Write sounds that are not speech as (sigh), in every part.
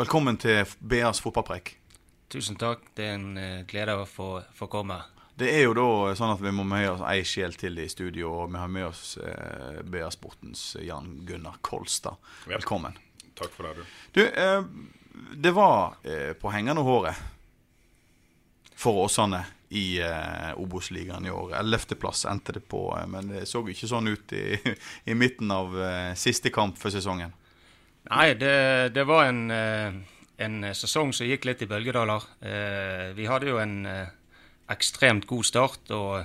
Velkommen til BAs fotballpreik. Tusen takk. Det er en eh, glede å få, få komme. Det er jo da sånn at vi må med oss ei sjel til i studio, og vi har med oss eh, BA Sportens Jan Gunnar Kolstad. Velkommen. Takk for det, du. Du, eh, det var eh, på hengende håret for Åsane i eh, Obos-ligaen i år. Ellevteplass endte det på, eh, men det så jo ikke sånn ut i, (laughs) i midten av eh, siste kamp for sesongen. Nei, det, det var en, eh, en sesong som gikk litt i bølgedaler. Eh, Vi hadde jo en eh, ekstremt god start, og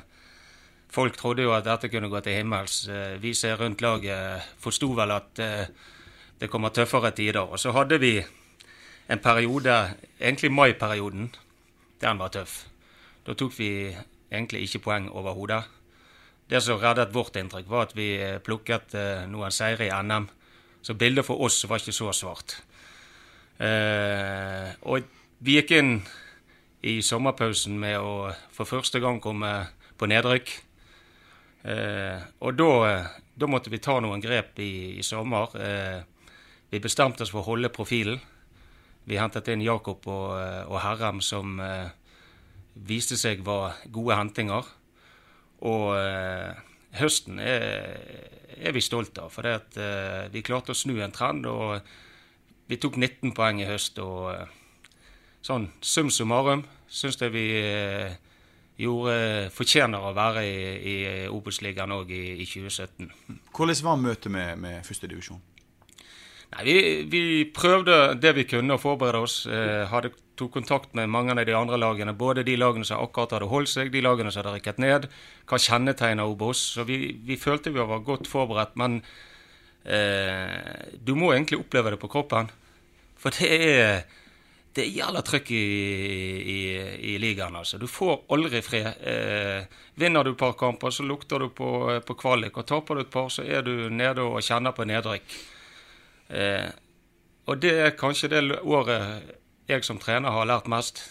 folk trodde jo at dette kunne gå til himmels. Vi som er rundt laget, forsto vel at det kommer tøffere tider. Og så hadde vi en periode, egentlig mai-perioden, den var tøff. Da tok vi egentlig ikke poeng overhodet. Det som reddet vårt inntrykk, var at vi plukket noen seire i NM. Så bildet for oss var ikke så svart. Eh, og vi gikk inn i sommerpausen med å for første gang komme på nedrykk. Eh, og da, da måtte vi ta noen grep i, i sommer. Eh, vi bestemte oss for å holde profilen. Vi hentet inn Jakob og, og Herrem, som eh, viste seg var gode hentinger. Og eh, høsten er, er vi stolt av, for at, eh, vi klarte å snu en trend. og Vi tok 19 poeng i høst. og uh, sånn sum summarum syns jeg vi uh, gjorde fortjener å være i, i Obos-ligaen òg i, i 2017. Hvordan var møtet med, med førstedivisjon? Vi, vi prøvde det vi kunne å forberede oss. Hadde tok kontakt med mange av de andre lagene. Både de lagene som akkurat hadde holdt seg, de lagene som hadde rykket ned. Hva kjennetegner Obos? Så vi, vi følte vi var godt forberedt. Men eh, du må egentlig oppleve det på kroppen. For det er det er jævla trøkk i, i, i ligaen. altså. Du får aldri fred. Eh, vinner du et par kamper, så lukter du på, på kvalik. Og taper du et par, så er du nede og kjenner på nedrykk. Eh, og det er kanskje det året jeg som trener har lært mest.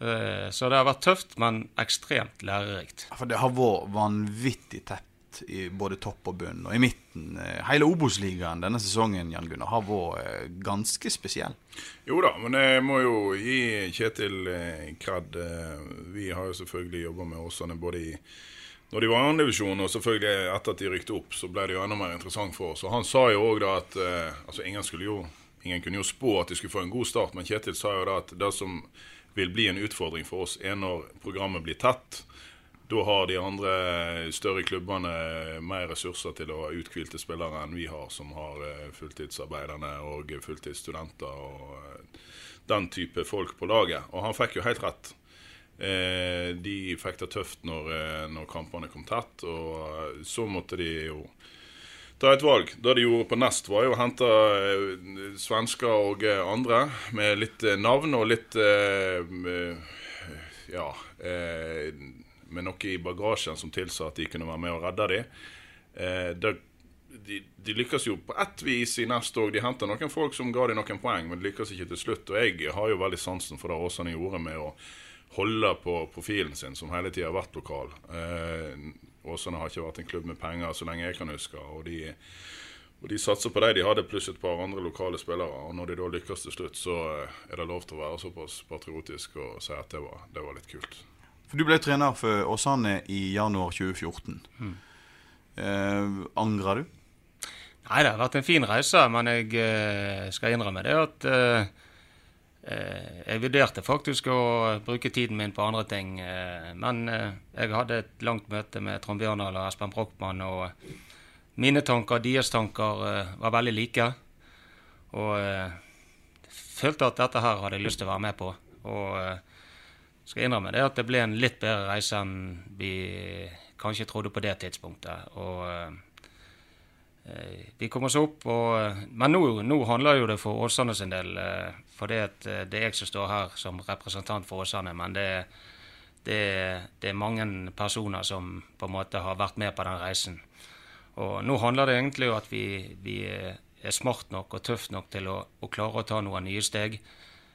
Eh, så det har vært tøft, men ekstremt lærerikt. For det har vært vanvittig tett i både topp og bunn. Og i midten. eh, Hele Obos-ligaen denne sesongen Jan Gunnar, har vært eh, ganske spesiell. Jo da, men jeg må jo gi Kjetil kred. Vi har jo selvfølgelig jobba med Åsane både i når de var i andredivisjon, og selvfølgelig etter at de rykte opp, så ble det jo enda mer interessant for oss. Og han sa jo òg da at eh, altså ingen, skulle jo, ingen kunne jo spå at de skulle få en god start, men Kjetil sa jo da at det som vil bli en utfordring for oss, er når programmet blir tett. Da har de andre større klubbene mer ressurser til å ha uthvilte spillere enn vi har, som har eh, fulltidsarbeiderne og fulltidsstudenter og eh, den type folk på laget. Og han fikk jo helt rett. Eh, de fikk det tøft når, når kampene kom tett, og så måtte de jo ta et valg. Det de gjorde på Nest, var jo å hente eh, svensker og eh, andre med litt eh, navn og litt Ja med noe i bagasjen som tilsa at de kunne være med og redde dem. Det, de, de lykkes jo på ett vis i Nest òg. De henter noen folk som ga dem noen poeng, men de lykkes ikke til slutt. Og jeg har jo veldig sansen for det Åsane gjorde med å holde på profilen sin, som hele tida har vært lokal. Eh, Åsane har ikke vært en klubb med penger så lenge jeg kan huske. og de og De satser på det de hadde, pluss et par andre lokale spillere. og Når de da lykkes til slutt, så eh, er det lov til å være såpass patriotisk og si at det var, det var litt kult. For Du ble trener for Åsane i januar 2014. Eh, angrer du? Nei, det har vært en fin reise, men jeg eh, skal innrømme det at eh, jeg vurderte faktisk å bruke tiden min på andre ting. eh, men eh, jeg hadde et langt møte med Trond Bjørndal og Espen Brochmann, og mine tanker og deres tanker eh, var veldig like. Og eh, følte at dette her hadde jeg lyst til å være med på. Og eh, skal innrømme det at det ble en litt bedre reise enn vi kanskje trodde på det tidspunktet. Og eh, vi kom oss opp. Og, men nå, nå, handler jo det for Åsane sin del. Eh, for det, at, eh, det er jeg som står her som representant for Åsane. Men det, det, det, er mange personer som på en måte har vært med på den reisen. Og nå handler det egentlig om at vi, vi er smart nok og tøft nok til å, å klare å ta noen nye steg.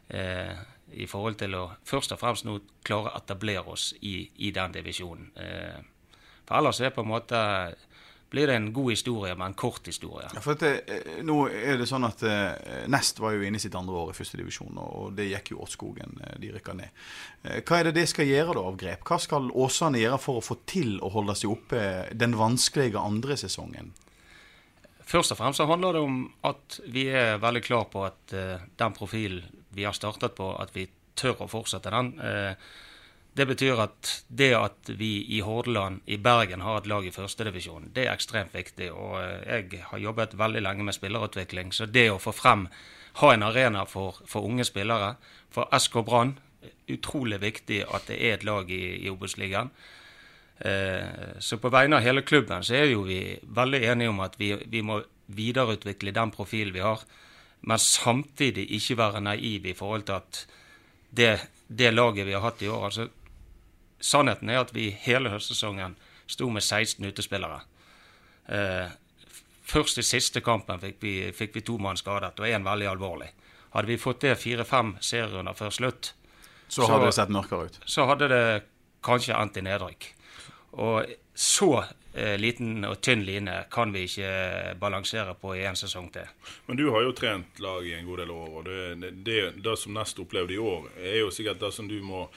Eh, I forhold til å først og fremst nå klare å etablere oss i, i den divisjonen. Eh, for ellers er på en måte blir det en god historie, men en kort historie. Ja, for det, eh, nå er det sånn at eh, Nest var jo inne i sitt andre år i førstedivisjon, og det gikk jo åt skogen. Eh, de rykka ned. Eh, hva er det det skal gjøre da av grep? Hva skal Åsane gjøre for å få til å holde seg oppe den vanskelige andre sesongen? Først og fremst så handler det om at vi er veldig klar på at den profilen vi har startet på, at vi tør å fortsette den. Uh, det betyr at det at vi i Hordaland, i Bergen, har et lag i førstedivisjon, det er ekstremt viktig. Og uh, jeg har jobbet veldig lenge med spillerutvikling, så det å få frem, ha en arena for, for unge spillere, for SK Brann, utrolig viktig at det er et lag i, i Obos-ligaen. Eh, så på vegne av hele klubben så er jo vi veldig enige om at vi, vi må videreutvikle den profilen vi har, men samtidig ikke være naive i forhold til at det, det laget vi har hatt i år altså Sannheten er at vi hele høstsesongen sto med 16 utespillere. Eh, først i siste kampen fikk vi, fikk vi to mann skadet, og én veldig alvorlig. Hadde vi fått det fire-fem serierunder før slutt, så hadde det sett mørkere ut? Så hadde det kanskje endt i nedrykk. Og så eh, liten og tynn line kan vi ikke balansere på i en sesong til. Men du har jo trent lag i en god del år, og det, det, det som Nest opplevde i år, er jo sikkert det som du må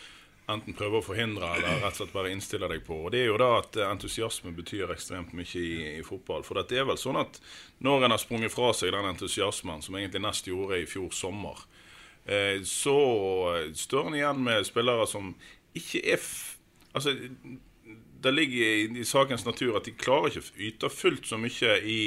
enten prøve å forhindre eller rett og slett bare innstille deg på. Og Det er jo da at entusiasme betyr ekstremt mye i, i fotball. For det er vel sånn at når en har sprunget fra seg den entusiasmen som egentlig Nest gjorde i fjor sommer, eh, så står en igjen med spillere som ikke er f Altså, det ligger i, i, sakens natur at de klarer ikke å yte fullt så mye i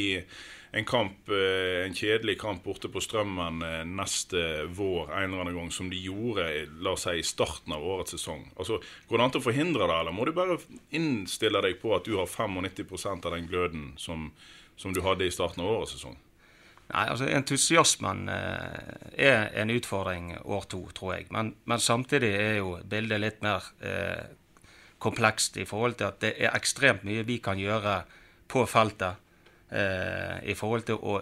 en kamp, eh, en kjedelig kamp borte på Strømmen eh, neste vår en eller annen gang, som de gjorde la oss si, i starten av årets sesong. Altså, Går det an til å forhindre det, eller må du bare innstille deg på at du har 95% av den gløden som, som du hadde i starten av årets sesong? Nei, altså Entusiasmen eh, er en utfordring år to, tror jeg. Men, men samtidig er jo bildet litt mer eh, komplekst i forhold til at det er ekstremt mye vi kan gjøre på feltet eh, i forhold til å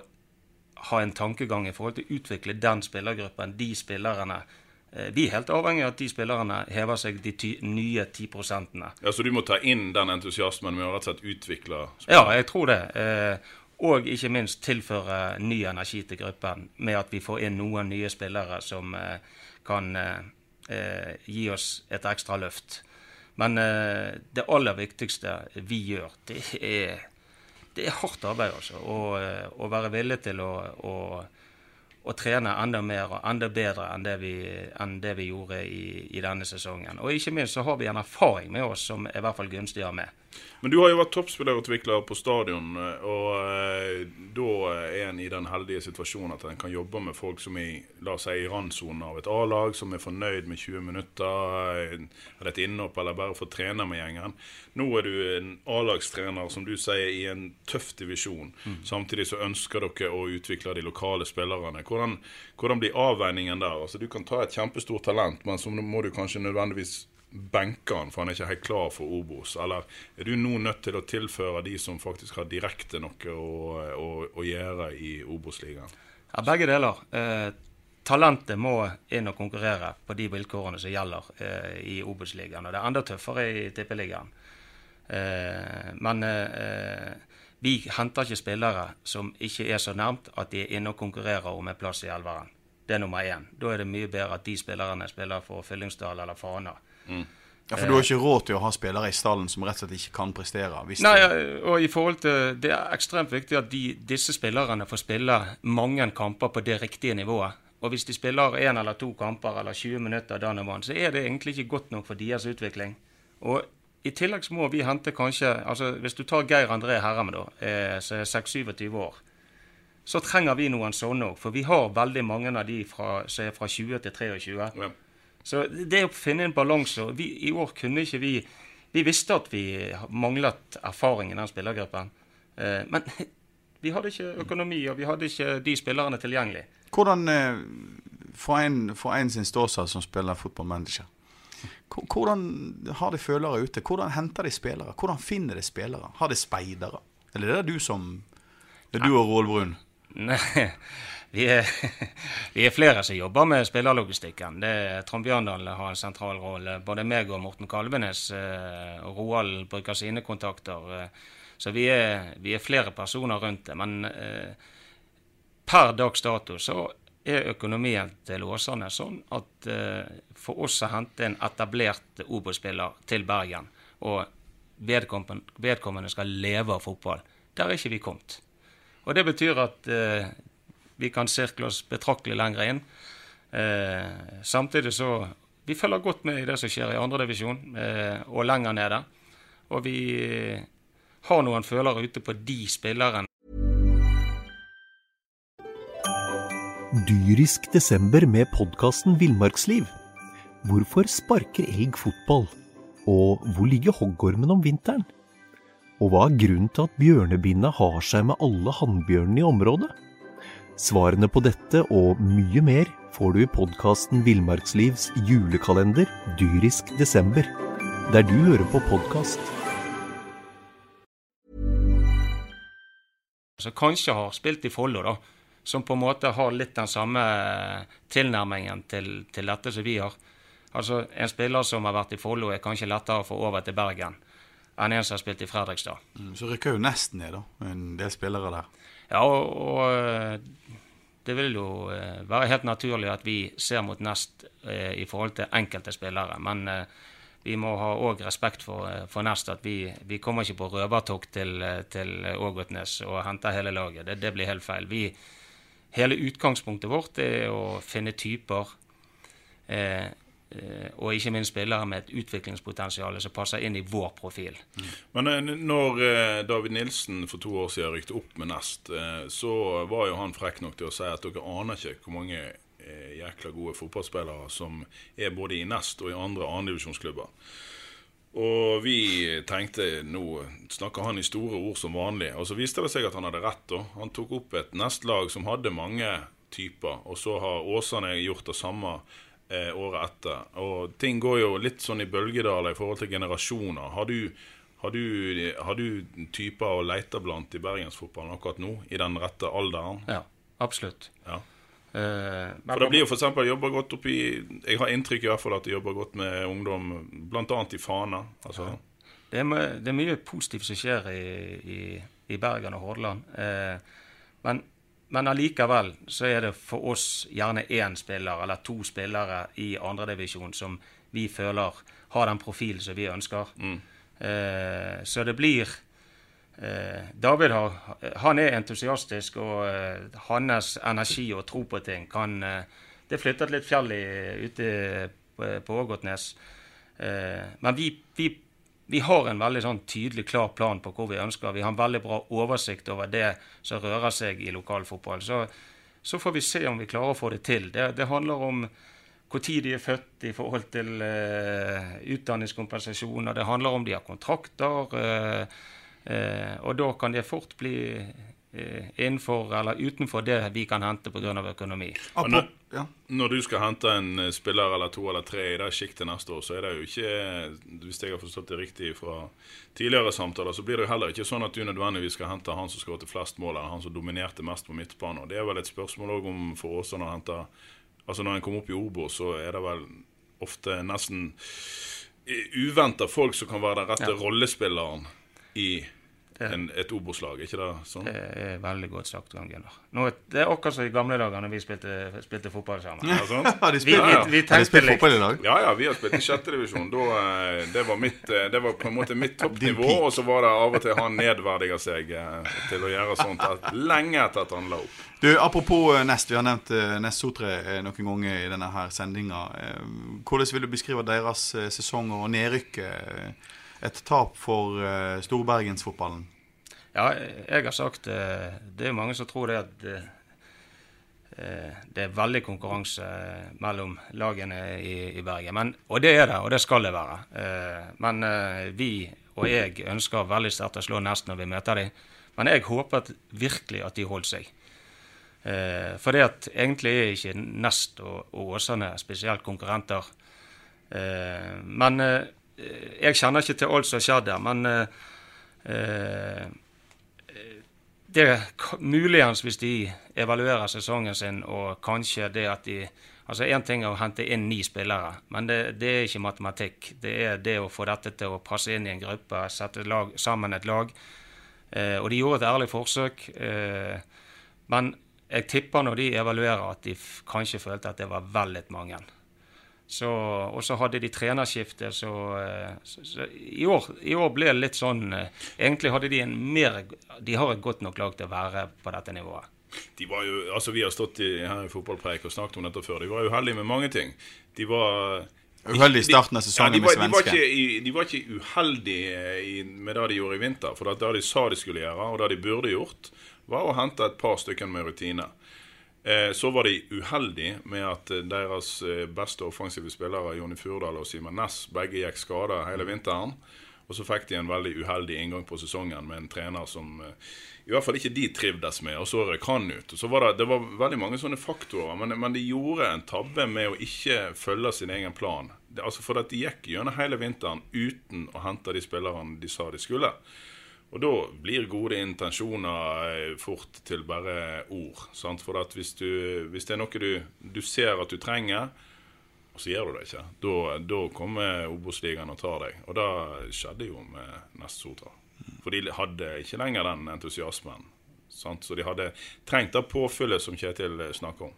ha en tankegang i forhold til å utvikle den spillergruppen, de spillerne. Eh, vi er helt avhengig av at de spillerne hever seg de ty nye 10 prosentene. Ja, Så du må ta inn den entusiasmen med å rett og slett utvikle spillere? Ja, jeg tror det. Eh, og ikke minst tilføre ny energi til gruppen med at vi får inn noen nye spillere som eh, kan eh, gi oss et ekstra løft. Men eh, det aller viktigste vi gjør, det er, det er hardt arbeid. altså. Eh, å være villig til å, å, å, trene enda mer og enda bedre enn det vi, enn det vi gjorde i, i, denne sesongen. Og ikke minst så har vi en erfaring med oss som er i hvert fall gunstig å ha med. Men du har jo vært toppspillerutvikler på stadion, og eh, da er en i den heldige situasjonen at en kan jobbe med folk som er la oss si, i randsonen av et A-lag, som er fornøyd med 20 minutter, har et innhopp eller bare får trene med gjengen. Nå er du en A-lagstrener, som du sier, i en tøff divisjon. Mm. Samtidig så ønsker dere å utvikle de lokale spillerne. Hvordan, hvordan blir avveiningen der? Altså, du kan ta et kjempestort talent, men så må du kanskje nødvendigvis benker han, for han er ikke helt klar for Obos? Eller er du nå nødt til å tilføre de som faktisk har direkte noe å, å, å gjøre i Obos-ligaen? Ja, begge deler. Eh, talentet må inn og konkurrere på de vilkårene som gjelder eh, i Obos-ligaen. Og det er enda tøffere i Tippeligaen. Eh, men eh, vi henter ikke spillere som ikke er så nærmt at de er inne og konkurrerer om en plass i elveren. Det er nummer én. Da er det mye bedre at de spillerne spiller for Fyllingsdal eller Fana. Mm. Ja, For du har ikke råd til å ha spillere i stallen som rett og slett ikke kan prestere? Nei, og i forhold til Det er ekstremt viktig at de, disse spillerne får spille mange kamper på det riktige nivået. Og hvis de spiller én eller to kamper eller 20 minutter da og så er det egentlig ikke godt nok for deres utvikling. Og i tillegg så må vi hente kanskje altså Hvis du tar Geir André Herrem, da, eh, som er 26 år, så trenger vi noen sånne òg. For vi har veldig mange av de fra, som er fra 20 til 23. Ja. Så det å finne en balanse I år kunne ikke vi Vi visste at vi manglet erfaring i den spillergruppen. Eh, men (laughs) vi hadde ikke økonomi, og vi hadde ikke de spillerne tilgjengelig. Hvordan, eh, for en, for en sin ståsted som spiller fotballmanager, hvordan har de følere ute? Hvordan henter de spillere? Hvordan finner de spillere? Har de speidere? Eller er det du som Det er du og Roald Brun? Nei, vi er, (laughs) vi er flere som jobber med spillerlogistikken. Det Trond Bjørndal har en sentral rolle. Både meg og Morten Kalvenes eh, og Roald bruker sine kontakter. eh, Så vi er, vi er flere personer rundt det. Men eh, per dags dato så er økonomien til Åsane sånn at for oss å hente en etablert Obos-spiller til Bergen, og vedkommende, skal leve av fotball, der er ikke vi kommet. Og det betyr at vi kan sirkle oss betraktelig lenger inn. Eh, samtidig så Vi følger godt med i det som skjer i andredivisjon eh, og lenger nede. Og vi eh, har noen følere ute på de spillerne Dyrisk desember med podkasten Villmarksliv. Hvorfor sparker elg fotball? Og hvor ligger hoggormen om vinteren? Og hva er grunnen til at bjørnebinna har seg med alle hannbjørnene i området? Svarene på dette og mye mer får du i podkasten Villmarkslivs julekalender Dyrisk desember, der du hører på podkast. som kanskje har spilt i Follo, da. Som på en måte har litt den samme tilnærmingen til, til dette som vi har. Altså, En spiller som har vært i Follo, er kanskje lettere å få over til Bergen enn en som har spilt i Fredrikstad. Mm, Så rykker jo nesten ned, da. En del spillere der. Ja, og, og eh, det vil jo eh, være helt naturlig at vi ser mot Nest eh, i forhold til enkelte spillere. Men eh, vi må ha òg respekt for, eh, for Nest. At vi, vi kommer ikke på røvertokt til, til Ågotnes og henter hele laget. Det, det blir helt feil. Vi, hele utgangspunktet vårt er å finne typer, eh, og ikke minst spillere med et utviklingspotensial som passer inn i vår profil. Men eh, når eh, David Nilsen for to år siden rykte opp med Nest, eh, så var jo han frekk nok til å si at dere aner ikke hvor mange eh, jækla gode fotballspillere som er både i Nest og i andre andredivisjonsklubber. Og vi tenkte nå snakker han i store ord som vanlig. Og så viste det seg at han hadde rett. da. Han tok opp et Nest-lag som hadde mange typer, og så har Åsane gjort det samme eh, året etter. Og ting går jo litt sånn i bølgedaler i forhold til generasjoner. Har du, har du, har du typer å leite blant i bergensfotballen akkurat nå, i den rette alderen? Ja, absolutt. Ja. Uh, For det blir jo for eksempel godt oppi Jeg har inntrykk i hvert fall at det jobber godt med ungdom, bl.a. i Fana. Altså, Det er, my- det er mye positivt som skjer i, i, i Bergen og Hordaland. Uh, men, men allikevel så er det for oss gjerne én spiller eller to spillere i andredivisjon som vi føler har den profilen som vi ønsker. Eh, så det blir eh, David har, han er entusiastisk, og eh, hans energi og tro på ting kan eh, Det flyttet litt fjell i, ute på, på Ågotnes. Eh, men vi, vi, vi har en veldig sånn tydelig, klar plan på hvor vi ønsker. Vi har en veldig bra oversikt over det som rører seg i lokalfotball. Så, så får vi se om vi klarer å få det til. Det, det handler om når de er født i forhold til uh, utdanningskompensasjoner. det handler om de har kontrakter. Uh, uh, og da kan det fort bli innenfor eller utenfor det vi kan hente pga. økonomi. Og når, ja. når du skal hente en eh, spiller eller to eller tre i det sjiktet neste år, så er det jo ikke Hvis jeg har forstått det riktig fra tidligere samtaler, så blir det jo heller ikke sånn at du nødvendigvis skal hente han som skåret flest mål, eller han som dominerte mest på midtbanen. Det er vel et spørsmål òg om for Åsane å hente Altså Når en kommer opp i Obo, så er det vel ofte nesten uventa folk som kan være den rette Ja. rollespilleren i Det- en, et Obos-lag. Ikke det sånn? Det er veldig godt sagt, Jan Gunnar. Nå, det er akkurat som i gamle dager når vi spilte, spilte fotball sammen. Ja? (laughs) Har de spiller vi, ja. vi har de tenkte spilt fotball i dag? Ja, ja, vi har spilt i sjette divisjon. Eh, det, var mitt, eh, det var på en måte mitt toppnivå. Og så var det av og til han nedverdiger seg eh, til å gjøre sånt at, lenge etter at han la opp. Du, Apropos Nest, vi har nevnt Nest Sotre noen ganger i denne her sendinga. Hvordan vil du beskrive deres sesong og nedrykk? Et tap for uh, storbergensfotballen? Ja, jeg har sagt uh, Det er mange som tror det at eh, det er veldig konkurranse mellom lagene i, i Bergen. Men, og det er det, og det skal det være. Men vi og jeg ønsker veldig sterkt å slå Nest når vi møter dem. Men jeg håpet virkelig at de holdt seg. For at egentlig er ikke Nest og, og Åsane spesielt konkurrenter. Men jeg kjenner ikke til alt som har skjedd der. Men eh, eh, det er muligens hvis de evaluerer sesongen sin og kanskje det at de Altså Én ting er å hente inn ni spillere, men det, det, er ikke matematikk. Det er det å få dette til å passe inn i en gruppe, sette lag, sammen et lag. Eh, og de gjorde et ærlig forsøk. Eh, men jeg tipper når de evaluerer, at de kanskje følte at det var vel litt mange. Så, og så hadde de trenerskifte, så, eh, så, så i, år, i, år, ble det litt sånn eh, Egentlig hadde de en mer De har et godt nok lag til å være på dette nivået. De var jo, altså Vi har stått i, her i fotballpreik og snakket om dette før. De var uheldige med mange ting. De var Uheldig i starten av sesongen ja, var, med svenske. De var, ikke, de var ikke uheldige i, med det de gjorde i vinter. For det de sa de skulle gjøre, og det de burde gjort, var å hente et par stykker med rutine. Eh, så var de uheldige med at eh, deres eh, beste offensive spillere, Jonny Furdal og Simen Næss, begge gikk skada hele vinteren. Og så fikk de en veldig uheldig inngang på sesongen med en trener som i hvert fall ikke de trivdes med, og så røk han ut. Og så var det, det var veldig mange sånne faktorer, men, men, de gjorde en tabbe med å ikke følge sin egen plan. Det, altså For at de gikk gjennom hele vinteren uten å hente de spillerne de sa de skulle. Og da blir gode intensjoner eh, fort til bare ord. Sant? For hvis, du, hvis det er noe du, du, ser at du trenger, og så gjør du det ikke, da, da kommer Obos-ligaen og tar deg. Og det skjedde jo med Nest Sotra. For de hadde ikke lenger den entusiasmen. Sant? Så de hadde trengt det påfyllet som Kjetil snakker om.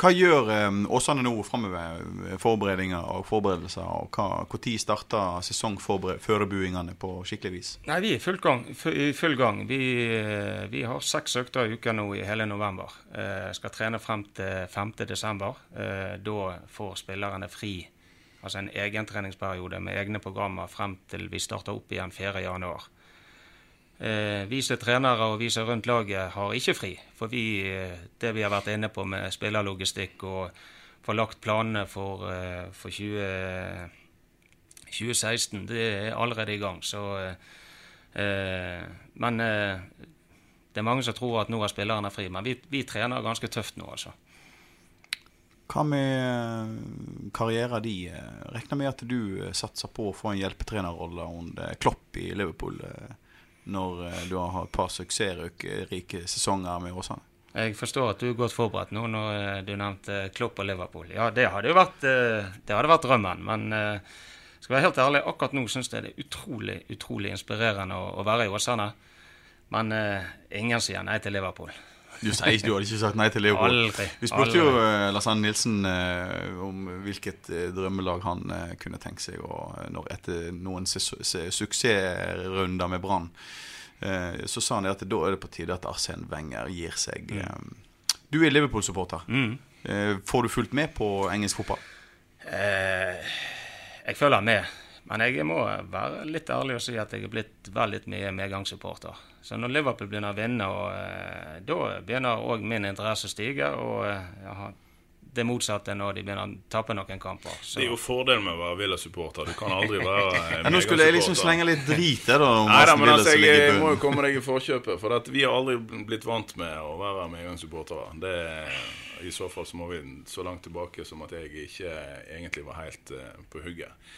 Hva gjør eh, Åsane nå framover? Forberedelser og forberedelser? og Når starter sesongforberedelsene på skikkelig vis? Nei, Vi er i full gang. Vi, eh, vi, har seks økter i uka nå i hele november. Eh, skal trene frem til 5.12. Eh, da får spillerne fri. Altså en treningsperiode med egne programmer frem til vi starter opp igjen 4.1. Eh, vi som trenere og vi som rundt laget har ikke fri. For vi, eh, det vi har vært inne på med spillerlogistikk og få lagt planene for, eh, for 20, 2016, det er allerede i gang. Så, eh, men eh, det er mange som tror at nå har spillerne fri. Men vi, vi trener ganske tøft nå, altså. Hva med karrieren din? Regner med at du satser på å få en hjelpetrenerrolle under Klopp i Liverpool? Når eh, du har hatt et par suksessrike sesonger med Åsane? Jeg forstår at du er godt forberedt nå når eh, du nevnte Klopp og Liverpool. Ja, det hadde jo vært, eh, det hadde vært drømmen. Men skal være helt ærlig, akkurat nå syns jeg det er utrolig utrolig inspirerende å, å være i Åsane. Men ingen sier nei til Liverpool. Du sier du hadde ikke sagt nei til Leopold. Aldri. Vi spurte jo uh, Lars Arne Nilsen uh, om hvilket uh, drømmelag han kunne tenke seg og, etter noen suksessrunder med Brann. så sa han at da er det på tide at Arsen Wenger gir seg. Mm. Du er Liverpool-supporter. Mm. får du fulgt med på engelsk fotball? jeg følger med. Men jeg må være litt ærlig og si at jeg er blitt veldig mye medgangssupporter. Så når Liverpool begynner å vinne, og, eh, da begynner òg min interesse å stige. Og eh, det motsatte når de begynner å tape noen kamper. Så. Det er jo fordelen med å være Villa-supporter. Du kan aldri være (laughs) medgangssupporter. Nå skulle jeg liksom slenge litt drit der, da. Nei da, men altså, jeg, jeg må jo komme deg i forkjøpet. For vi har aldri blitt vant med å være medgangssupportere. I så fall så må vi så langt tilbake som at jeg ikke egentlig var helt uh, på hugget.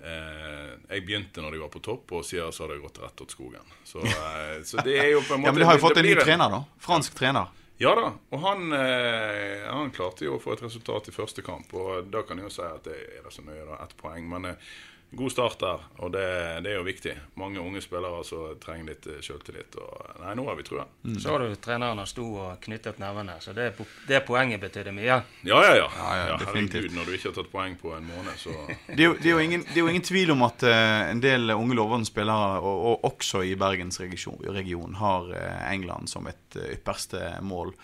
Eh, jeg begynte når de var på topp, og siden så har det gått rett åt skogen. Så, eh, (laughs) så, det er jo på en måte Ja, Men de har jo fått en ny trener, da. Fransk trener. Ja da, og han, eh, han, klarte jo å få et resultat i første kamp. Og da kan jeg jo si at det er det så nøye, da. Ett poeng. Men eh, god start der, og det, det, er jo viktig. Mange unge spillere som trenger litt eh, selvtillit. Og, nei, nå har vi trua. Mm. Så har du treneren sto og knyttet nevene, så det, det poenget betydde mye. Ja, ja, ja. ja, ja herregud, når du ikke har tatt poeng på en måned, så (laughs) det, er jo, det, er ingen, det, er jo, ingen, tvil om at uh, en del unge lovende spillere, og, og, også i Bergens region, region har uh, England som et uh, ypperste mål.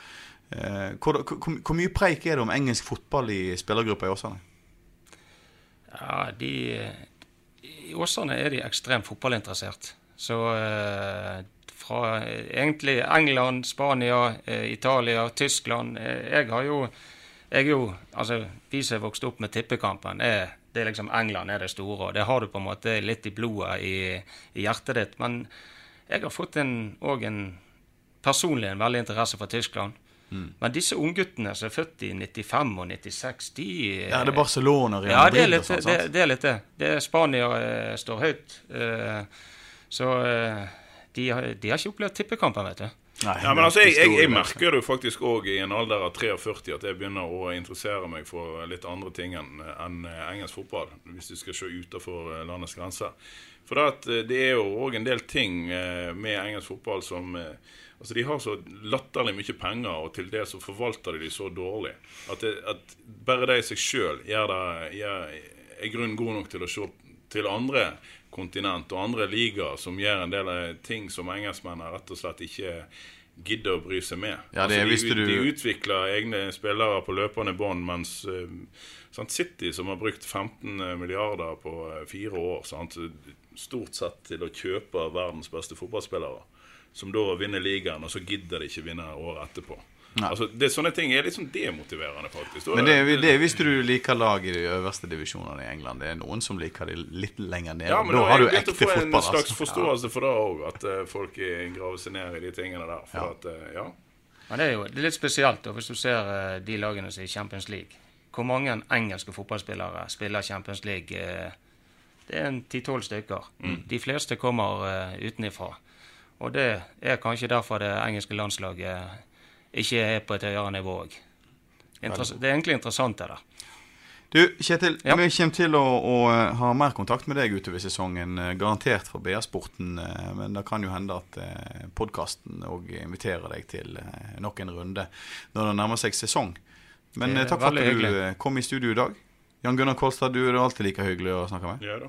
Hvor, hvor, hvor, mye preik er det om engelsk fotball i spillergruppa i Åsane? Ja, de i Åsane er de ekstremt fotballinteressert. Så eh, fra egentlig England, Spania, eh, Italia, Tyskland eh, Jeg har jo jeg jo, altså Vi som er vokst opp med tippekampen, er, det er liksom England er det store. og Det har du på en måte litt i blodet, i, i hjertet ditt. Men jeg har fått en, en personlig en veldig interesse for Tyskland. Men disse ungguttene som er født i 95 og 96, de Ja, det er Barcelona, Real Ja, det er Madrid og sånt, det. det, er litt det. det er Spania eh, står høyt. Eh, så eh, de, har, de har ikke opplevd tippekampen, vet du. Nei, Ja, men altså, jeg, jeg, jeg merker det jo faktisk òg i en alder av 43 at jeg begynner å interessere meg for litt andre ting enn enn, eh, engelsk fotball, hvis du skal se utenfor eh, landets grenser. For det, at, eh, det er jo òg en del ting med engelsk fotball som eh, Altså, De har så latterlig mye penger, og til det så forvalter de de så dårlig. At, det, at bare det i seg sjøl gjør er grunn god nok til å se til andre kontinent og andre ligaer som gjør en del av ting som engelskmennene rett og slett ikke gidder å bry seg med. Ja, det altså, de, du- de utvikler egne spillere på løpende bånd, mens eh, sant, City, som har brukt 15 milliarder på eh, fire år, sant, stort sett til å kjøpe verdens beste fotballspillere, som da vinner ligaen, og så gidder de ikke vinne året etterpå. Altså, det, sånne ting er litt sånn demotiverende, faktisk. Men er det, det er hvis du liker lag i de øverste divisjonene i England. Det er noen som liker de litt lenger ned. Ja, men da da har du ekte få en slags Altså. forståelse for det òg, at uh, folk graver seg ned i de tingene der. For Ja. at, uh, ja. Men det er jo det er litt spesielt da, hvis du ser uh, de lagene som er i Champions League. Hvor mange engelske fotballspillere spiller Champions League? det er en ti-tolv stykker. De fleste kommer uh, utenifra. Og det er kanskje derfor det engelske landslaget ikke er på et høyere nivå òg. Det er egentlig interessant, det der. Du, Kjetil, Ja. vi kommer til å, å eh, ha mer kontakt med deg utover sesongen. eh, Garantert for BA-sporten. eh, Men det kan jo hende at podkasten òg inviterer deg til nok en runde når det nærmer seg sesong. Men takk for at du hyggelig. kom i studio i dag. Jan Gunnar Kolstad, du er alltid like hyggelig å snakke med. ja da.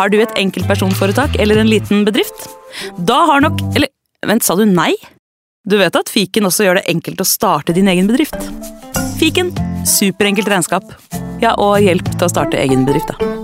Har du et enkeltpersonforetak eller en liten bedrift? Da har nok Eller vent, sa du nei? Du vet at fiken også gjør det enkelt å starte din egen bedrift? Fiken superenkelt regnskap. Ja, og hjelp til å starte egen bedrift, da.